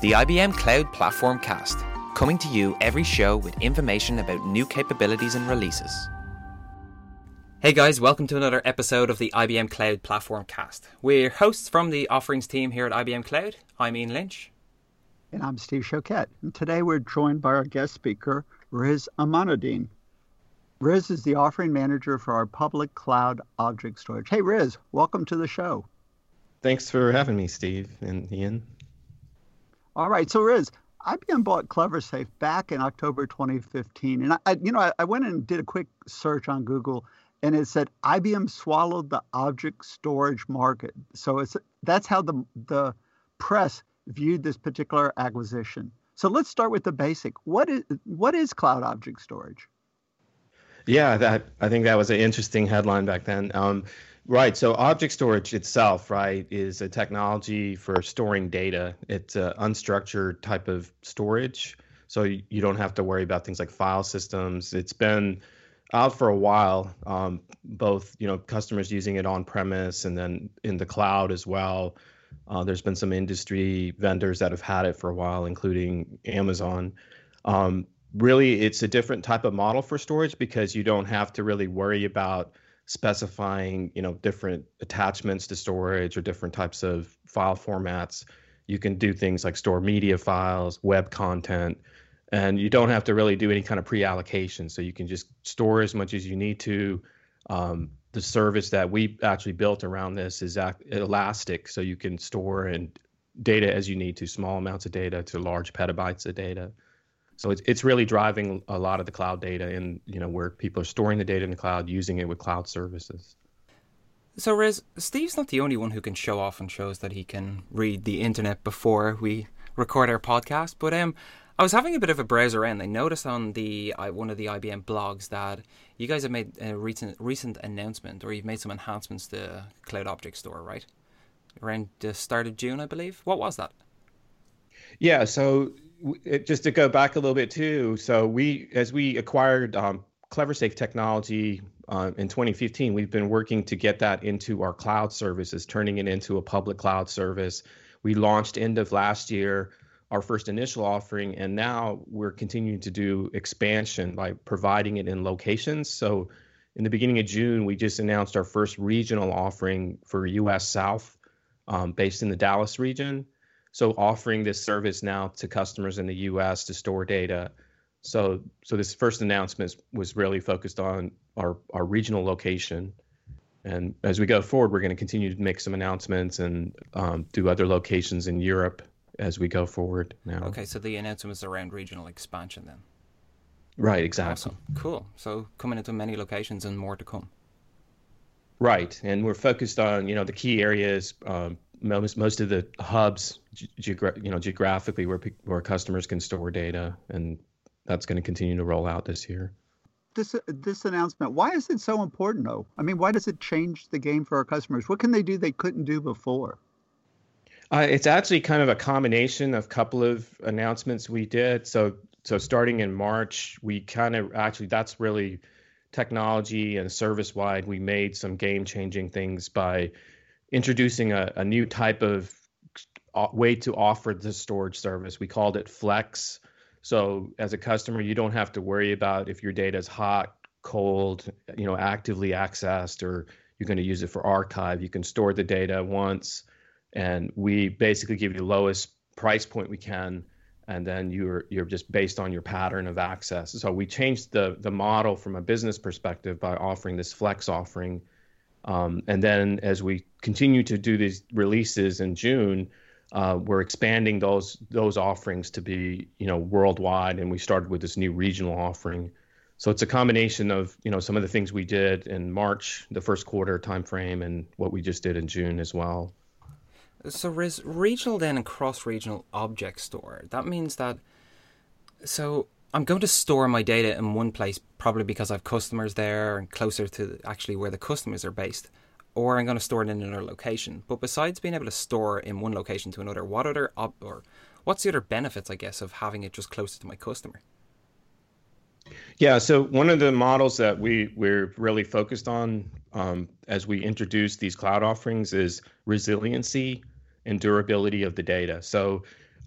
the IBM Cloud Platform Cast, coming to you every show with information about new capabilities and releases. Hey guys, welcome to another episode of the IBM Cloud Platform Cast. We're hosts from the offerings team here at IBM Cloud. I'm Ian Lynch. And I'm Steve Choquette. And today we're joined by our guest speaker, Riz Amanuddin. Riz is the offering manager for our public cloud object storage. Hey, Riz, welcome to the show. Thanks for having me, Steve and Ian. All right, so Riz, IBM bought CleverSafe back in October 2015, and I, you know, I, I went and did a quick search on Google, and it said IBM swallowed the object storage market. So it's that's how the the press viewed this particular acquisition. So let's start with the basic. What is what is cloud object storage? Yeah, that I think that was an interesting headline back then. Um, Right. So object storage itself, right, is a technology for storing data. It's an unstructured type of storage. So you don't have to worry about things like file systems. It's been out for a while, um, both you know customers using it on premise and then in the cloud as well. Uh, there's been some industry vendors that have had it for a while, including Amazon. Um, really, it's a different type of model for storage because you don't have to really worry about specifying you know different attachments to storage or different types of file formats. You can do things like store media files web content and you don't have to really do any kind of pre-allocation. So you can just store as much as you need to. Um, the service that we actually built around this is elastic. So you can store and data as you need to small amounts of data to large petabytes of data so it's it's really driving a lot of the cloud data and you know where people are storing the data in the cloud, using it with cloud services. So Riz, Steve's not the only one who can show off and shows that he can read the internet before we record our podcast. But um, I was having a bit of a browse and I noticed on the uh, one of the IBM blogs that you guys have made a recent recent announcement, or you've made some enhancements to Cloud Object Store, right? Around the start of June, I believe. What was that? Yeah, so just to go back a little bit too. So we, as we acquired um, CleverSafe technology uh, in 2015, we've been working to get that into our cloud services, turning it into a public cloud service. We launched end of last year our first initial offering, and now we're continuing to do expansion by providing it in locations. So in the beginning of June, we just announced our first regional offering for U.S. South, um, based in the Dallas region. So offering this service now to customers in the U.S. to store data. So so this first announcement was really focused on our our regional location. And as we go forward, we're going to continue to make some announcements and um, do other locations in Europe as we go forward now. Okay, so the announcements around regional expansion then. Right, exactly. Awesome. Cool. So coming into many locations and more to come. Right, and we're focused on you know the key areas, um, most most of the hubs, geogra- you know, geographically where where customers can store data, and that's going to continue to roll out this year. This this announcement, why is it so important though? I mean, why does it change the game for our customers? What can they do they couldn't do before? Uh, it's actually kind of a combination of a couple of announcements we did. So so starting in March, we kind of actually that's really technology and service wide. We made some game changing things by introducing a, a new type of way to offer the storage service. We called it Flex. So as a customer, you don't have to worry about if your data is hot, cold, you know, actively accessed, or you're going to use it for archive. You can store the data once, and we basically give you the lowest price point we can, and then you're you're just based on your pattern of access. So we changed the the model from a business perspective by offering this Flex offering um, and then as we continue to do these releases in June, uh, we're expanding those those offerings to be you know worldwide, and we started with this new regional offering. So it's a combination of you know some of the things we did in March, the first quarter timeframe, and what we just did in June as well. So Riz regional then and cross regional object store. That means that so I'm going to store my data in one place, probably because I have customers there and closer to actually where the customers are based, or I'm going to store it in another location. But besides being able to store in one location to another, what other op- or what's the other benefits, I guess, of having it just closer to my customer? Yeah, so one of the models that we we're really focused on um, as we introduce these cloud offerings is resiliency and durability of the data. So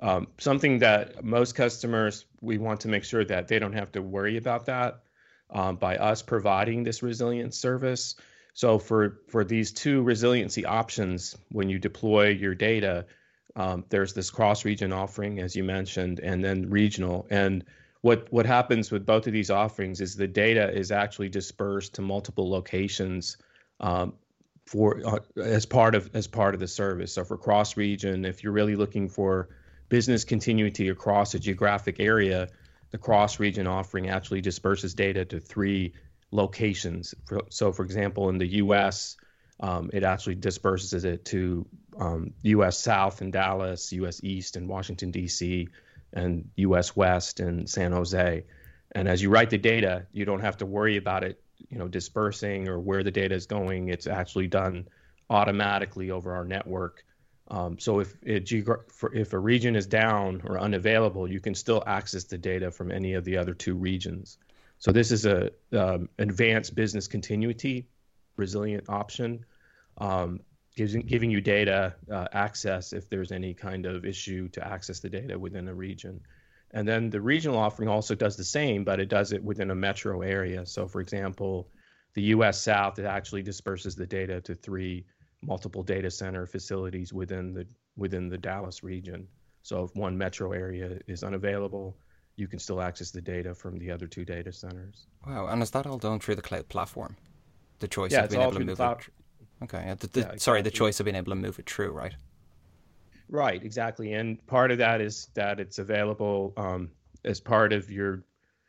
Um, something that most customers, we want to make sure that they don't have to worry about that um, by us providing this resilience service. So for, for these two resiliency options, when you deploy your data, um, there's this cross-region offering, as you mentioned, and then regional. And what what happens with both of these offerings is the data is actually dispersed to multiple locations um, for uh, as part of as part of the service. So for cross-region, if you're really looking for business continuity across a geographic area, the cross-region offering actually disperses data to three locations. So, for example, in the U.S., um, it actually disperses it to um, U.S. South in Dallas, U.S. East in Washington D.C., and U.S. West in San Jose. And as you write the data, you don't have to worry about it, you know, dispersing or where the data is going. It's actually done automatically over our network. Um, so if it, if a region is down or unavailable, you can still access the data from any of the other two regions. So this is a um, advanced business continuity resilient option, um, giving you data uh, access if there's any kind of issue to access the data within a region. And then the regional offering also does the same, but it does it within a metro area. So, for example, the U.S. South it actually disperses the data to three multiple data center facilities within the within the Dallas region. So, if one metro area is unavailable, you can still access the data from the other two data centers. Wow, and is that all done through the cloud platform? The choice yeah, of being able to move it. Okay, yeah, the, the, yeah, exactly. sorry, the choice of being able to move it through, right? Right, exactly, and part of that is that it's available um, as part of your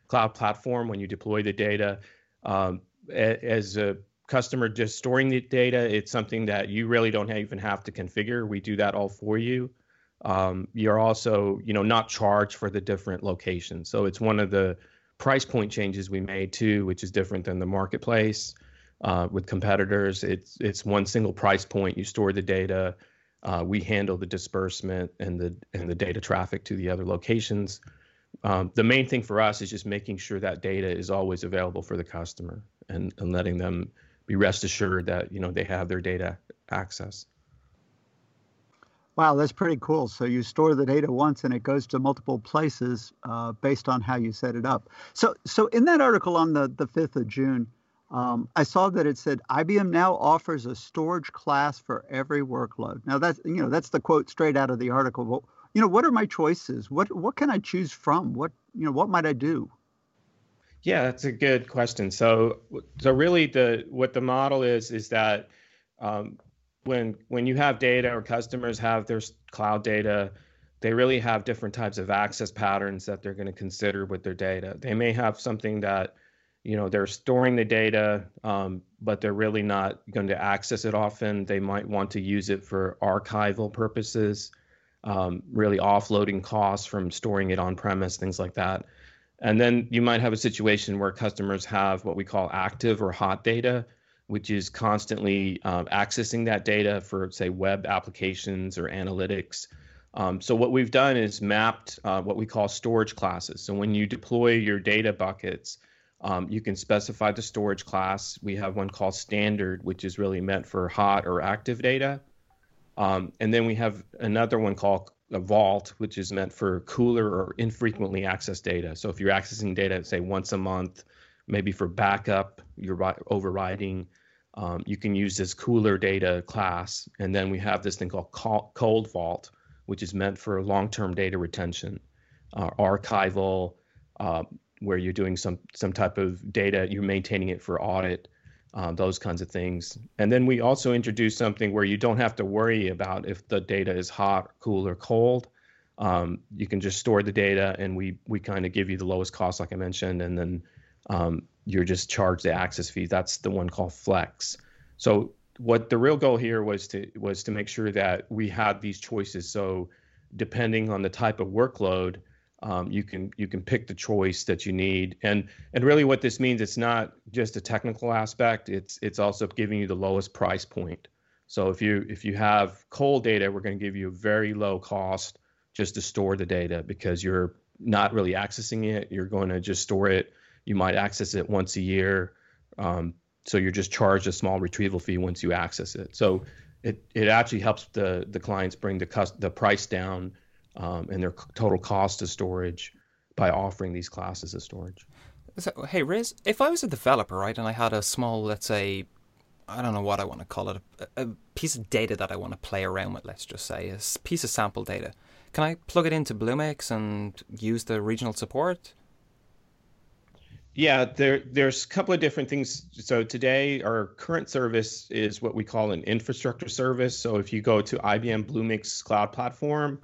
cloud platform when you deploy the data. Um, as a customer just storing the data, it's something that you really don't even have to configure. We do that all for you um, you're also you know not charged for the different locations. So it's one of the price point changes we made too which is different than the marketplace uh, with competitors. It's it's one single price point. You store the data uh, we handle the disbursement and the and the data traffic to the other locations. Um, the main thing for us is just making sure that data is always available for the customer and, and letting them be rest assured that you know they have their data access Wow, that's pretty cool. So you store the data once and it goes to multiple places uh, based on how you set it up. So, so in that article on the, the 5th of June, um, I saw that it said IBM now offers a storage class for every workload. Now that's you know that's the quote straight out of the article. Well, you know what are my choices? What what can I choose from? What you know what might I do? Yeah, that's a good question. So so really the what the model is is that um, when when you have data or customers have their cloud data they really have different types of access patterns that they're going to consider with their data. They may have something that you know they're storing the data um, but they're really not going to access it often. They might want to use it for archival purposes um, really offloading costs from storing it on premise things like that. And then you might have a situation where customers have what we call active or hot data which is constantly um, accessing that data for, say, web applications or analytics. Um, so what we've done is mapped uh, what we call storage classes. So when you deploy your data buckets, um, you can specify the storage class. We have one called standard, which is really meant for hot or active data. Um, and then we have another one called a vault, which is meant for cooler or infrequently accessed data. So if you're accessing data, say once a month, maybe for backup, you're overriding. Um, you can use this cooler data class. And then we have this thing called cold vault, which is meant for long-term data retention, uh, archival, uh, where you're doing some some type of data, you're maintaining it for audit, uh, those kinds of things. And then we also introduce something where you don't have to worry about if the data is hot, cool, or cold. Um, you can just store the data, and we we kind of give you the lowest cost, like I mentioned, and then um, you're just charged the access fee. That's the one called Flex. So what the real goal here was to was to make sure that we had these choices. So depending on the type of workload, um, you can you can pick the choice that you need. And and really what this means, it's not just a technical aspect. It's it's also giving you the lowest price point. So if you if you have cold data, we're going to give you a very low cost just to store the data because you're not really accessing it. You're going to just store it you might access it once a year. Um, so you're just charged a small retrieval fee once you access it. So it, it actually helps the, the clients bring the, cost, the price down um, and their total cost of storage by offering these classes of storage. So, hey, Riz, if I was a developer, right, and I had a small, let's say, I don't know what I want to call it, a, a piece of data that I want to play around with, let's just say, a piece of sample data, can I plug it into Bluemix and use the regional support? Yeah, there there's a couple of different things. So today our current service is what we call an infrastructure service. So if you go to IBM Bluemix Cloud Platform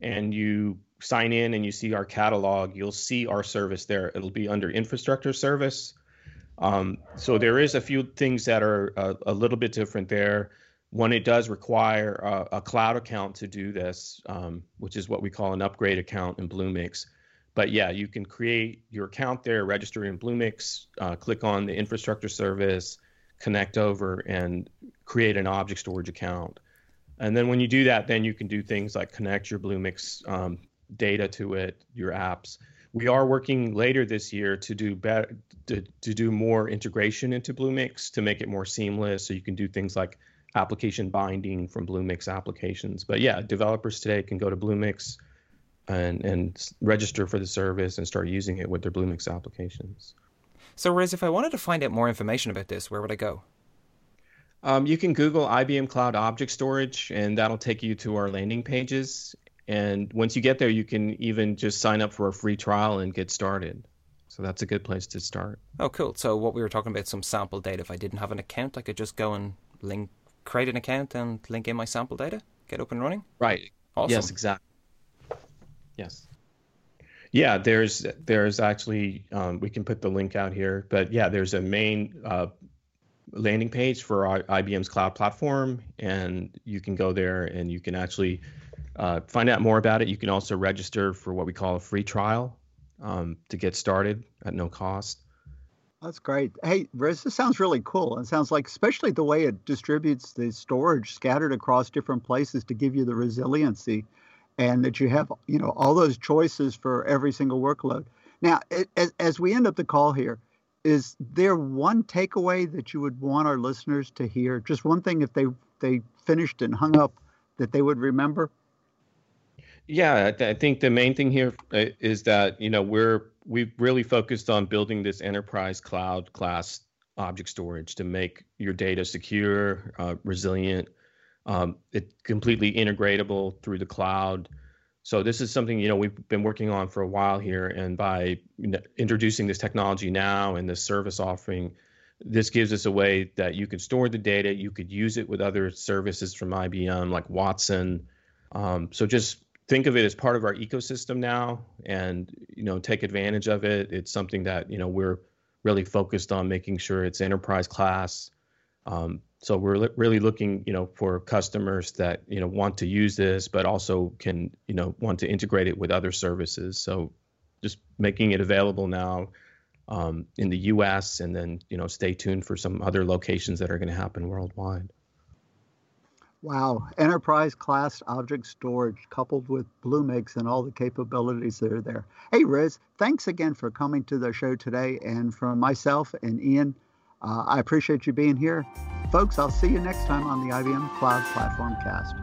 and you sign in and you see our catalog, you'll see our service there. It'll be under infrastructure service. Um, so there is a few things that are a, a, little bit different there. One, it does require a, a cloud account to do this, um, which is what we call an upgrade account in Bluemix. But yeah, you can create your account there, register in Bluemix, uh, click on the infrastructure service, connect over, and create an object storage account. And then when you do that, then you can do things like connect your Bluemix um, data to it, your apps. We are working later this year to do better, to, to do more integration into Bluemix to make it more seamless. So you can do things like application binding from Bluemix applications. But yeah, developers today can go to Bluemix and and register for the service and start using it with their Bluemix applications. So, Riz, if I wanted to find out more information about this, where would I go? Um, you can Google IBM Cloud Object Storage, and that'll take you to our landing pages. And once you get there, you can even just sign up for a free trial and get started. So that's a good place to start. Oh, cool. So what we were talking about, some sample data. If I didn't have an account, I could just go and link, create an account and link in my sample data, get up and running. Right. Awesome. Yes, exactly. Yes. Yeah, there's there's actually um, we can put the link out here, but yeah, there's a main uh, landing page for our, IBM's cloud platform, and you can go there and you can actually uh, find out more about it. You can also register for what we call a free trial um, to get started at no cost. That's great. Hey, Riz, this sounds really cool. It sounds like, especially the way it distributes the storage scattered across different places to give you the resiliency and that you have you know all those choices for every single workload. Now, as, as we end up the call here, is there one takeaway that you would want our listeners to hear? Just one thing if they they finished and hung up that they would remember. Yeah, I think the main thing here uh, that you know we're we've really focused on building this enterprise cloud class object storage to make your data secure, uh, resilient, um, it's completely integratable through the cloud. So this is something you know we've been working on for a while here, and by introducing this technology now and this service offering, this gives us a way that you could store the data, you could use it with other services from IBM like Watson. Um, so just think of it as part of our ecosystem now, and you know take advantage of it. It's something that you know we're really focused on making sure it's enterprise class. Um, so we're really looking, you know, for customers that you know want to use this, but also can you know want to integrate it with other services. So just making it available now um, in the U.S. and then you know stay tuned for some other locations that are going to happen worldwide. Wow, enterprise class object storage coupled with Bluemix and all the capabilities that are there. Hey, Riz, thanks again for coming to the show today. And from myself and Ian, uh, I appreciate you being here. Folks, I'll see you next time on the IBM Cloud Platform Cast.